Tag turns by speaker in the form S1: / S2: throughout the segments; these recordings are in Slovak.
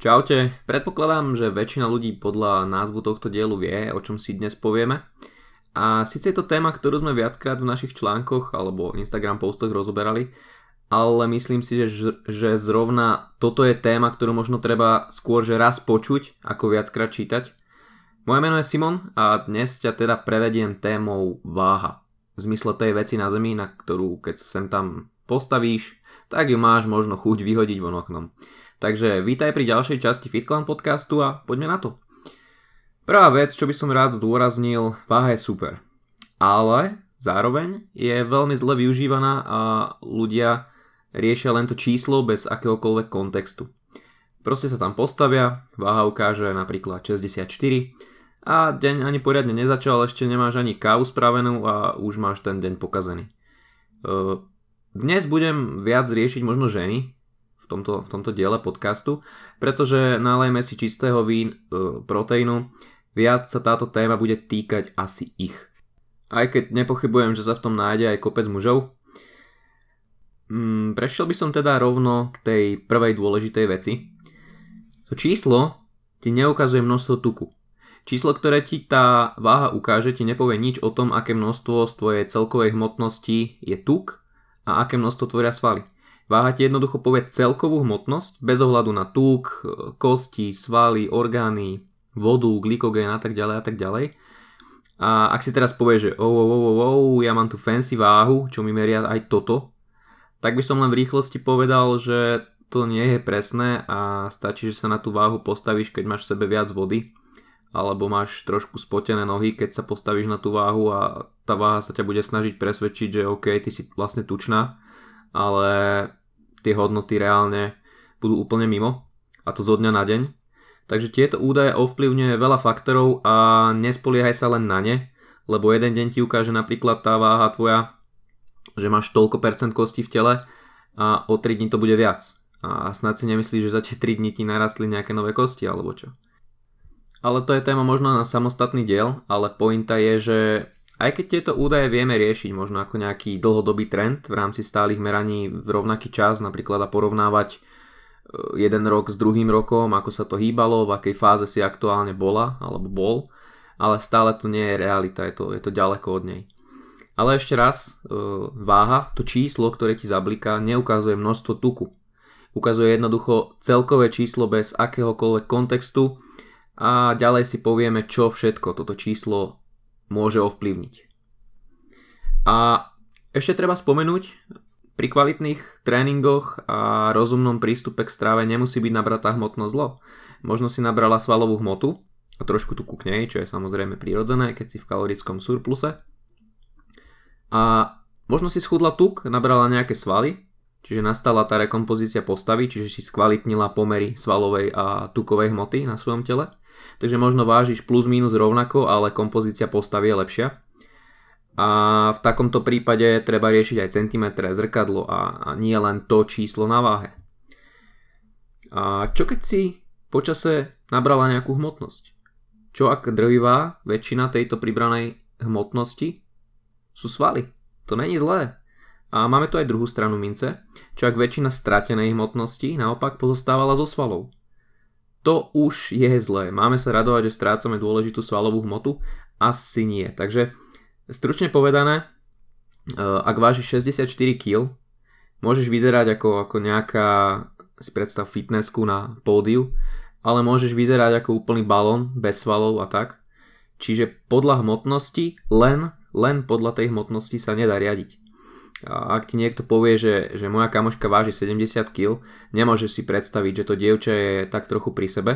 S1: Čaute, predpokladám, že väčšina ľudí podľa názvu tohto dielu vie, o čom si dnes povieme. A síce je to téma, ktorú sme viackrát v našich článkoch alebo Instagram postoch rozoberali, ale myslím si, že, že zrovna toto je téma, ktorú možno treba skôr že raz počuť, ako viackrát čítať. Moje meno je Simon a dnes ťa teda prevediem témou váha. V zmysle tej veci na zemi, na ktorú keď sem tam postavíš, tak ju máš možno chuť vyhodiť von oknom. Takže vítaj pri ďalšej časti FitClan podcastu a poďme na to. Prvá vec, čo by som rád zdôraznil, váha je super. Ale zároveň je veľmi zle využívaná a ľudia riešia len to číslo bez akéhokoľvek kontextu. Proste sa tam postavia, váha ukáže napríklad 64 a deň ani poriadne nezačal, ešte nemáš ani kávu spravenú a už máš ten deň pokazený. Dnes budem viac riešiť možno ženy, tomto, v tomto diele podcastu, pretože nalejme si čistého vín, e, proteínu, viac sa táto téma bude týkať asi ich. Aj keď nepochybujem, že sa v tom nájde aj kopec mužov. Mm, prešiel by som teda rovno k tej prvej dôležitej veci. To číslo ti neukazuje množstvo tuku. Číslo, ktoré ti tá váha ukáže, ti nepovie nič o tom, aké množstvo z tvojej celkovej hmotnosti je tuk a aké množstvo tvoria svaly. Váha ti jednoducho povie celkovú hmotnosť bez ohľadu na tuk, kosti, svaly, orgány, vodu, glykogén a tak ďalej a tak ďalej. A ak si teraz povie, že oh, oh, oh, oh, ja mám tu fancy váhu, čo mi meria aj toto, tak by som len v rýchlosti povedal, že to nie je presné a stačí, že sa na tú váhu postavíš, keď máš v sebe viac vody alebo máš trošku spotené nohy, keď sa postavíš na tú váhu a tá váha sa ťa bude snažiť presvedčiť, že OK, ty si vlastne tučná, ale tie hodnoty reálne budú úplne mimo a to zo dňa na deň. Takže tieto údaje ovplyvňuje veľa faktorov a nespoliehaj sa len na ne, lebo jeden deň ti ukáže napríklad tá váha tvoja, že máš toľko percent kosti v tele a o 3 dní to bude viac. A snad si nemyslíš, že za tie 3 dní ti narastli nejaké nové kosti alebo čo. Ale to je téma možno na samostatný diel, ale pointa je, že aj keď tieto údaje vieme riešiť možno ako nejaký dlhodobý trend v rámci stálych meraní v rovnaký čas, napríklad a porovnávať e, jeden rok s druhým rokom, ako sa to hýbalo, v akej fáze si aktuálne bola alebo bol, ale stále to nie je realita, je to, je to ďaleko od nej. Ale ešte raz, e, váha, to číslo, ktoré ti zabliká, neukazuje množstvo tuku. Ukazuje jednoducho celkové číslo bez akéhokoľvek kontextu a ďalej si povieme, čo všetko toto číslo môže ovplyvniť. A ešte treba spomenúť, pri kvalitných tréningoch a rozumnom prístupe k stráve nemusí byť nabratá hmotnosť zlo. Možno si nabrala svalovú hmotu a trošku tu k nej, čo je samozrejme prirodzené, keď si v kalorickom surpluse. A možno si schudla tuk, nabrala nejaké svaly, čiže nastala tá rekompozícia postavy, čiže si skvalitnila pomery svalovej a tukovej hmoty na svojom tele takže možno vážiš plus minus rovnako, ale kompozícia postavy je lepšia. A v takomto prípade treba riešiť aj centimetre, zrkadlo a, nie len to číslo na váhe. A čo keď si počase nabrala nejakú hmotnosť? Čo ak drvivá väčšina tejto pribranej hmotnosti sú svaly? To není zlé. A máme tu aj druhú stranu mince, čo ak väčšina stratenej hmotnosti naopak pozostávala zo svalov to už je zlé. Máme sa radovať, že strácame dôležitú svalovú hmotu? Asi nie. Takže stručne povedané, e, ak vážiš 64 kg, môžeš vyzerať ako, ako nejaká, si predstav fitnessku na pódiu, ale môžeš vyzerať ako úplný balón, bez svalov a tak. Čiže podľa hmotnosti, len, len podľa tej hmotnosti sa nedá riadiť. Ak ti niekto povie, že, že moja kamoška váži 70 kg, nemôže si predstaviť, že to dievča je tak trochu pri sebe,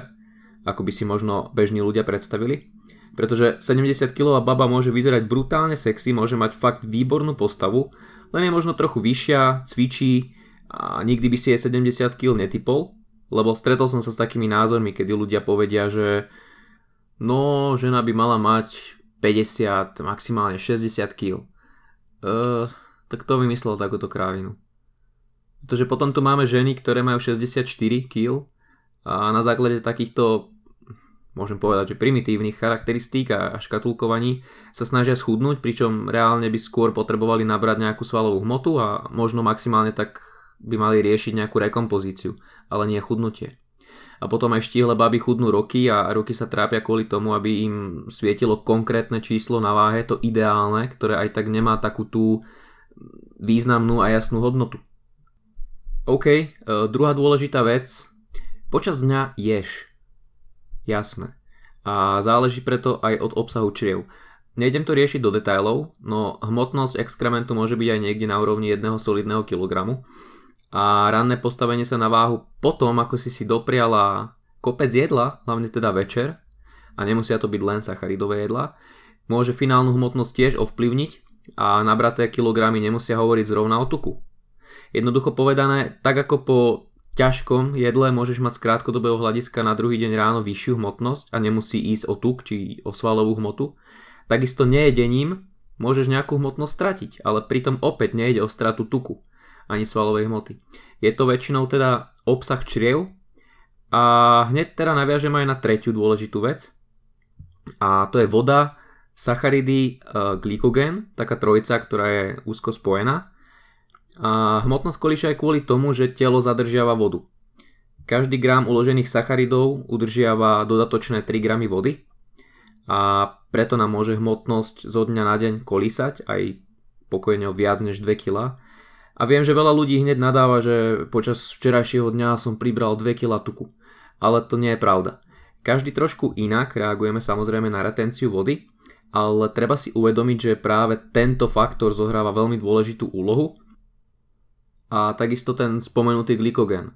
S1: ako by si možno bežní ľudia predstavili. Pretože 70 kg baba môže vyzerať brutálne sexy, môže mať fakt výbornú postavu, len je možno trochu vyššia, cvičí a nikdy by si jej 70 kg netypol, lebo stretol som sa s takými názormi, kedy ľudia povedia, že no, žena by mala mať 50, maximálne 60 kg. Uh, tak to vymyslel takúto krávinu. Pretože potom tu máme ženy, ktoré majú 64 kg a na základe takýchto môžem povedať, že primitívnych charakteristík a škatulkovaní sa snažia schudnúť, pričom reálne by skôr potrebovali nabrať nejakú svalovú hmotu a možno maximálne tak by mali riešiť nejakú rekompozíciu, ale nie chudnutie. a potom aj štíhle baby chudnú roky a roky sa trápia kvôli tomu, aby im svietilo konkrétne číslo na váhe, to ideálne, ktoré aj tak nemá takú tú významnú a jasnú hodnotu. OK, uh, druhá dôležitá vec. Počas dňa ješ. Jasné. A záleží preto aj od obsahu čriev. Nejdem to riešiť do detajlov, no hmotnosť exkrementu môže byť aj niekde na úrovni 1 solidného kilogramu a ranné postavenie sa na váhu potom, ako si si dopriala kopec jedla, hlavne teda večer, a nemusia to byť len sacharidové jedla, môže finálnu hmotnosť tiež ovplyvniť a nabraté kilogramy nemusia hovoriť zrovna o tuku. Jednoducho povedané, tak ako po ťažkom jedle môžeš mať z krátkodobého hľadiska na druhý deň ráno vyššiu hmotnosť a nemusí ísť o tuk či o svalovú hmotu, Takisto nejedením môžeš nejakú hmotnosť stratiť, ale pritom opäť nejde o stratu tuku ani svalovej hmoty. Je to väčšinou teda obsah čriev a hneď teda naviažem aj na tretiu dôležitú vec a to je voda, sacharidy, e, glykogén, taká trojica, ktorá je úzko spojená. A hmotnosť kolíša je kvôli tomu, že telo zadržiava vodu. Každý gram uložených sacharidov udržiava dodatočné 3 gramy vody a preto nám môže hmotnosť zo dňa na deň kolísať aj pokojne o viac než 2 kg. A viem, že veľa ľudí hneď nadáva, že počas včerajšieho dňa som pribral 2 kg tuku. Ale to nie je pravda. Každý trošku inak reagujeme samozrejme na retenciu vody, ale treba si uvedomiť, že práve tento faktor zohráva veľmi dôležitú úlohu a takisto ten spomenutý glykogén,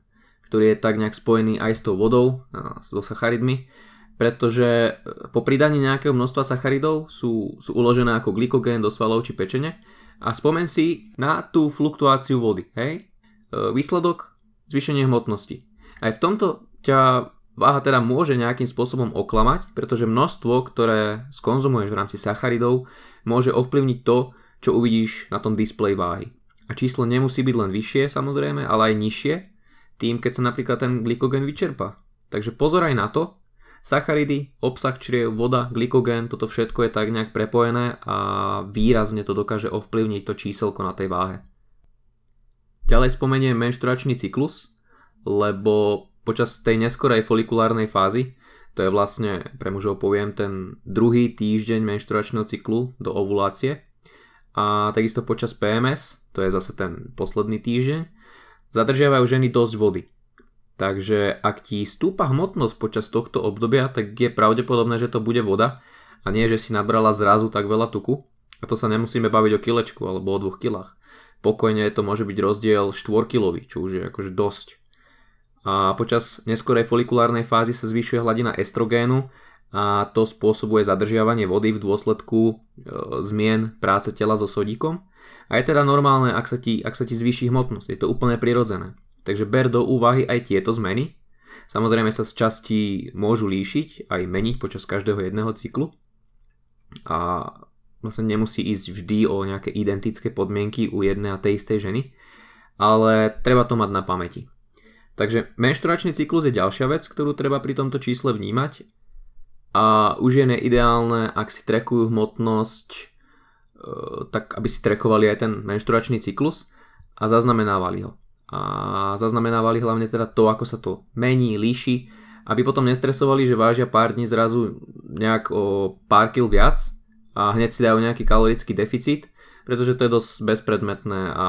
S1: ktorý je tak nejak spojený aj s tou vodou, so sacharidmi pretože e, po pridaní nejakého množstva sacharidov sú, sú uložené ako glykogén do svalov či pečene a spomen si na tú fluktuáciu vody, hej? E, výsledok zvýšenie hmotnosti. Aj v tomto ťa váha teda môže nejakým spôsobom oklamať, pretože množstvo, ktoré skonzumuješ v rámci sacharidov, môže ovplyvniť to, čo uvidíš na tom displeji váhy. A číslo nemusí byť len vyššie samozrejme, ale aj nižšie, tým keď sa napríklad ten glykogen vyčerpa. Takže pozor aj na to, Sacharidy, obsah čriev, voda, glykogén, toto všetko je tak nejak prepojené a výrazne to dokáže ovplyvniť to číselko na tej váhe. Ďalej spomeniem menšturačný cyklus, lebo počas tej neskorej folikulárnej fázy, to je vlastne, pre mužov poviem, ten druhý týždeň menšturačného cyklu do ovulácie, a takisto počas PMS, to je zase ten posledný týždeň, zadržiavajú ženy dosť vody. Takže ak ti stúpa hmotnosť počas tohto obdobia, tak je pravdepodobné, že to bude voda a nie, že si nabrala zrazu tak veľa tuku. A to sa nemusíme baviť o kilečku alebo o dvoch kilách. Pokojne to môže byť rozdiel 4 kilový, čo už je akože dosť. A počas neskorej folikulárnej fázy sa zvyšuje hladina estrogénu a to spôsobuje zadržiavanie vody v dôsledku e, zmien práce tela so sodíkom. A je teda normálne, ak sa ti, ak sa ti zvýši hmotnosť. Je to úplne prirodzené. Takže ber do úvahy aj tieto zmeny. Samozrejme sa z časti môžu líšiť aj meniť počas každého jedného cyklu. A vlastne nemusí ísť vždy o nejaké identické podmienky u jednej a tej istej ženy, ale treba to mať na pamäti. Takže menšturačný cyklus je ďalšia vec, ktorú treba pri tomto čísle vnímať. A už je neideálne, ak si trekujú hmotnosť, e, tak aby si trekovali aj ten menšturačný cyklus a zaznamenávali ho. A zaznamenávali hlavne teda to, ako sa to mení, líši, aby potom nestresovali, že vážia pár dní zrazu nejak o pár kil viac a hneď si dajú nejaký kalorický deficit, pretože to je dosť bezpredmetné a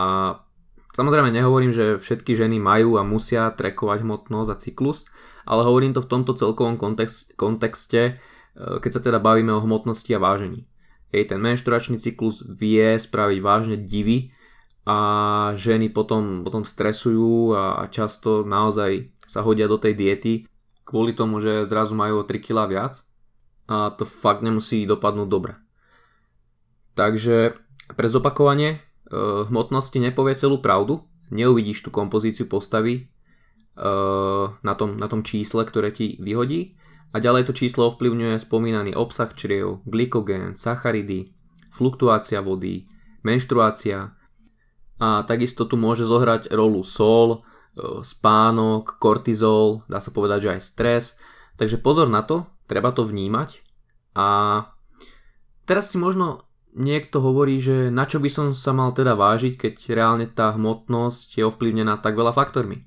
S1: samozrejme nehovorím, že všetky ženy majú a musia trekovať hmotnosť a cyklus, ale hovorím to v tomto celkovom kontext, kontexte, e, keď sa teda bavíme o hmotnosti a vážení. Hej, ten menšturačný cyklus vie spraviť vážne divy a ženy potom, potom stresujú a často naozaj sa hodia do tej diety kvôli tomu, že zrazu majú o 3 kg viac a to fakt nemusí dopadnúť dobre. Takže pre zopakovanie hmotnosti nepovie celú pravdu, neuvidíš tú kompozíciu postavy e, na, tom, na tom čísle, ktoré ti vyhodí a ďalej to číslo ovplyvňuje spomínaný obsah čriev, glykogén, sacharidy, fluktuácia vody, menštruácia, a takisto tu môže zohrať rolu sol, e, spánok, kortizol, dá sa povedať, že aj stres. Takže pozor na to, treba to vnímať. A teraz si možno niekto hovorí, že na čo by som sa mal teda vážiť, keď reálne tá hmotnosť je ovplyvnená tak veľa faktormi.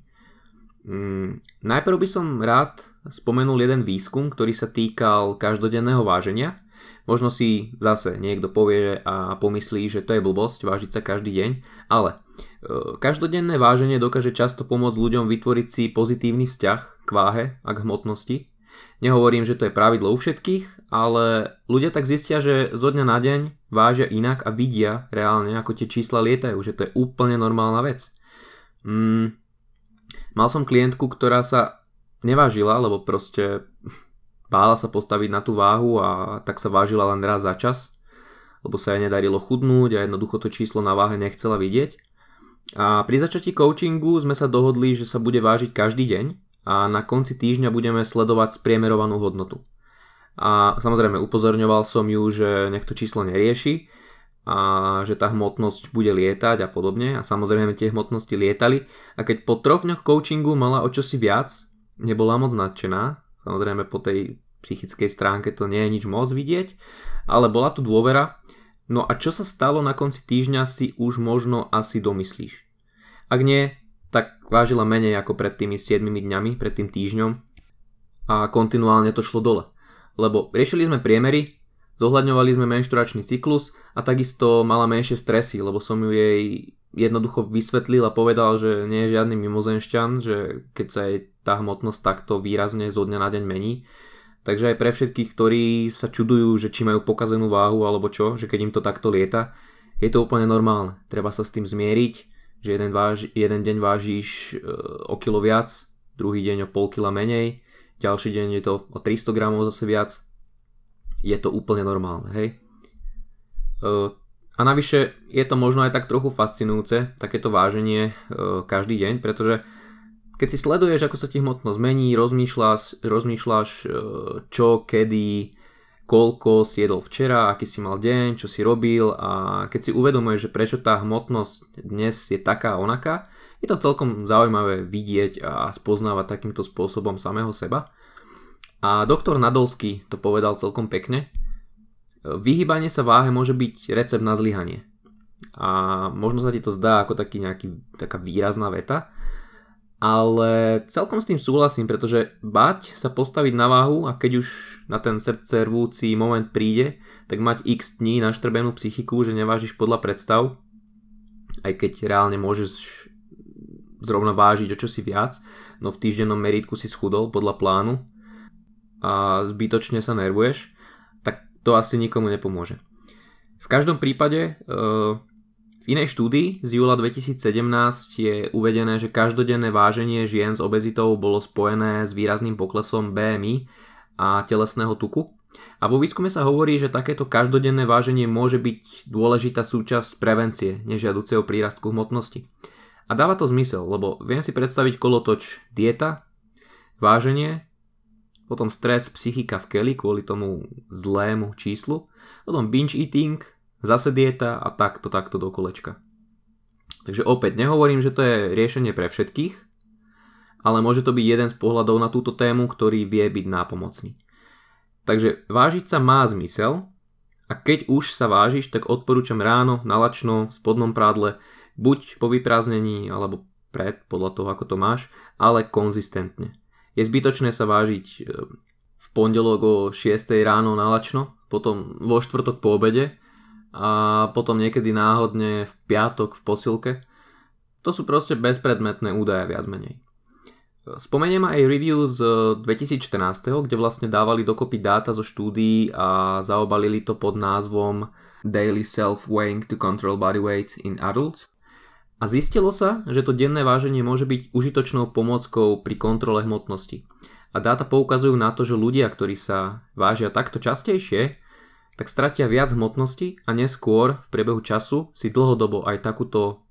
S1: Mm, najprv by som rád spomenul jeden výskum, ktorý sa týkal každodenného váženia. Možno si zase niekto povie a pomyslí, že to je blbosť vážiť sa každý deň, ale e, každodenné váženie dokáže často pomôcť ľuďom vytvoriť si pozitívny vzťah k váhe a k hmotnosti. Nehovorím, že to je pravidlo u všetkých, ale ľudia tak zistia, že zo dňa na deň vážia inak a vidia reálne, ako tie čísla lietajú, že to je úplne normálna vec. Mm, Mal som klientku, ktorá sa nevážila, lebo proste bála sa postaviť na tú váhu a tak sa vážila len raz za čas, lebo sa jej nedarilo chudnúť a jednoducho to číslo na váhe nechcela vidieť. A pri začatí coachingu sme sa dohodli, že sa bude vážiť každý deň a na konci týždňa budeme sledovať spriemerovanú hodnotu. A samozrejme upozorňoval som ju, že nech to číslo nerieši, a že tá hmotnosť bude lietať a podobne a samozrejme tie hmotnosti lietali a keď po troch dňoch coachingu mala o čosi viac, nebola moc nadšená, samozrejme po tej psychickej stránke to nie je nič moc vidieť, ale bola tu dôvera. No a čo sa stalo na konci týždňa si už možno asi domyslíš. Ak nie, tak vážila menej ako pred tými 7 dňami, pred tým týždňom a kontinuálne to šlo dole. Lebo riešili sme priemery, Zohľadňovali sme menšturačný cyklus a takisto mala menšie stresy, lebo som ju jej jednoducho vysvetlil a povedal, že nie je žiadny mimozenšťan, že keď sa jej tá hmotnosť takto výrazne zo dňa na deň mení. Takže aj pre všetkých, ktorí sa čudujú, že či majú pokazenú váhu alebo čo, že keď im to takto lieta, je to úplne normálne. Treba sa s tým zmieriť, že jeden, váž, jeden deň vážiš e, o kilo viac, druhý deň o pol kila menej, ďalší deň je to o 300 gramov zase viac, je to úplne normálne, hej. A navyše je to možno aj tak trochu fascinujúce, takéto váženie každý deň, pretože keď si sleduješ, ako sa ti hmotnosť zmení, rozmýšľaš, rozmýšľaš čo, kedy, koľko si jedol včera, aký si mal deň, čo si robil a keď si uvedomuješ, že prečo tá hmotnosť dnes je taká onaká, je to celkom zaujímavé vidieť a spoznávať takýmto spôsobom samého seba. A doktor Nadolský to povedal celkom pekne. Vyhýbanie sa váhe môže byť recept na zlyhanie. A možno sa ti to zdá ako taký nejaký, taká výrazná veta, ale celkom s tým súhlasím, pretože bať sa postaviť na váhu a keď už na ten srdce rvúci moment príde, tak mať x dní naštrbenú psychiku, že nevážiš podľa predstav, aj keď reálne môžeš zrovna vážiť o čosi viac, no v týždennom meritku si schudol podľa plánu, a zbytočne sa nervuješ, tak to asi nikomu nepomôže. V každom prípade e, v inej štúdii z júla 2017 je uvedené, že každodenné váženie žien s obezitou bolo spojené s výrazným poklesom BMI a telesného tuku. A vo výskume sa hovorí, že takéto každodenné váženie môže byť dôležitá súčasť prevencie nežiaduceho prírastku hmotnosti. A dáva to zmysel, lebo viem si predstaviť kolotoč dieta, váženie potom stres, psychika v keli kvôli tomu zlému číslu, potom binge eating, zase dieta a takto, takto do kolečka. Takže opäť nehovorím, že to je riešenie pre všetkých, ale môže to byť jeden z pohľadov na túto tému, ktorý vie byť nápomocný. Takže vážiť sa má zmysel a keď už sa vážiš, tak odporúčam ráno, nalačno, v spodnom prádle, buď po vyprázdnení alebo pred, podľa toho ako to máš, ale konzistentne. Je zbytočné sa vážiť e, v pondelok o 6 ráno na lačno, potom vo štvrtok po obede a potom niekedy náhodne v piatok v posilke. To sú proste bezpredmetné údaje viac menej. Spomeniem aj review z 2014, kde vlastne dávali dokopy dáta zo štúdií a zaobalili to pod názvom Daily Self-Weighing to Control Body Weight in Adults. A zistilo sa, že to denné váženie môže byť užitočnou pomockou pri kontrole hmotnosti. A dáta poukazujú na to, že ľudia, ktorí sa vážia takto častejšie, tak stratia viac hmotnosti a neskôr v priebehu času si dlhodobo aj takúto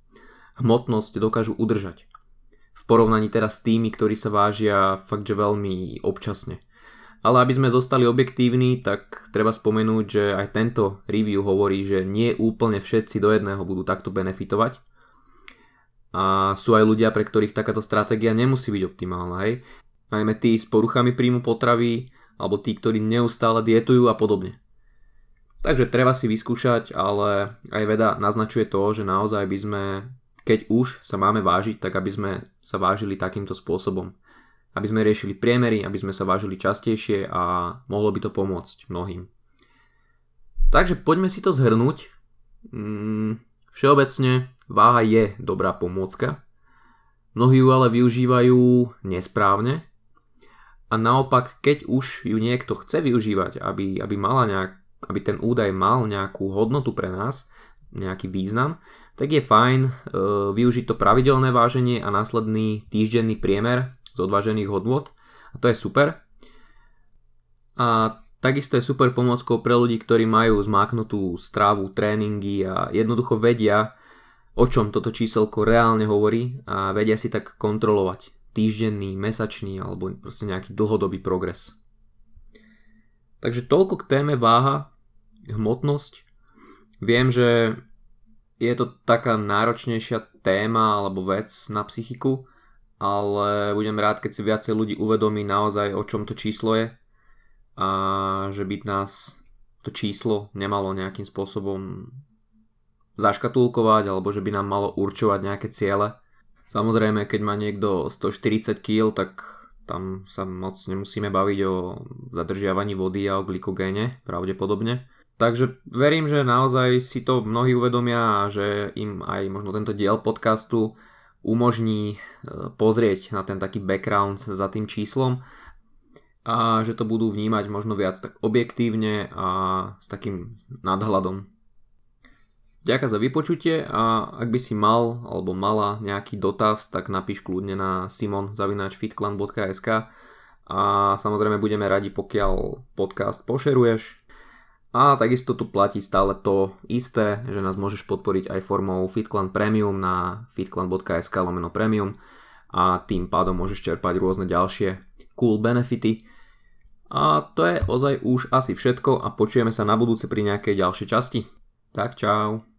S1: hmotnosť dokážu udržať. V porovnaní teraz s tými, ktorí sa vážia fakt, že veľmi občasne. Ale aby sme zostali objektívni, tak treba spomenúť, že aj tento review hovorí, že nie úplne všetci do jedného budú takto benefitovať a sú aj ľudia, pre ktorých takáto stratégia nemusí byť optimálna, hej. Najmä tí s poruchami príjmu potravy, alebo tí, ktorí neustále dietujú a podobne. Takže treba si vyskúšať, ale aj veda naznačuje to, že naozaj by sme keď už sa máme vážiť, tak aby sme sa vážili takýmto spôsobom. Aby sme riešili priemery, aby sme sa vážili častejšie a mohlo by to pomôcť mnohým. Takže poďme si to zhrnúť. Mm, všeobecne váha je dobrá pomôcka. Mnohí ju ale využívajú nesprávne. A naopak, keď už ju niekto chce využívať, aby, aby, mala nejak, aby ten údaj mal nejakú hodnotu pre nás, nejaký význam, tak je fajn e, využiť to pravidelné váženie a následný týždenný priemer z odvážených hodnot. A to je super. A takisto je super pomockou pre ľudí, ktorí majú zmáknutú strávu, tréningy a jednoducho vedia, o čom toto číselko reálne hovorí a vedia si tak kontrolovať týždenný, mesačný alebo proste nejaký dlhodobý progres. Takže toľko k téme váha, hmotnosť. Viem, že je to taká náročnejšia téma alebo vec na psychiku, ale budem rád, keď si viacej ľudí uvedomí naozaj, o čom to číslo je a že by nás to číslo nemalo nejakým spôsobom zaškatulkovať alebo že by nám malo určovať nejaké ciele. Samozrejme, keď má niekto 140 kg, tak tam sa moc nemusíme baviť o zadržiavaní vody a o glykogéne, pravdepodobne. Takže verím, že naozaj si to mnohí uvedomia a že im aj možno tento diel podcastu umožní e, pozrieť na ten taký background za tým číslom a že to budú vnímať možno viac tak objektívne a s takým nadhľadom. Ďakujem za vypočutie a ak by si mal alebo mala nejaký dotaz, tak napíš kľudne na simon.fitclan.sk a samozrejme budeme radi, pokiaľ podcast pošeruješ, a takisto tu platí stále to isté, že nás môžeš podporiť aj formou FitClan Premium na fitclan.sk lomeno premium a tým pádom môžeš čerpať rôzne ďalšie cool benefity. A to je ozaj už asi všetko a počujeme sa na budúce pri nejakej ďalšej časti. Tak čau.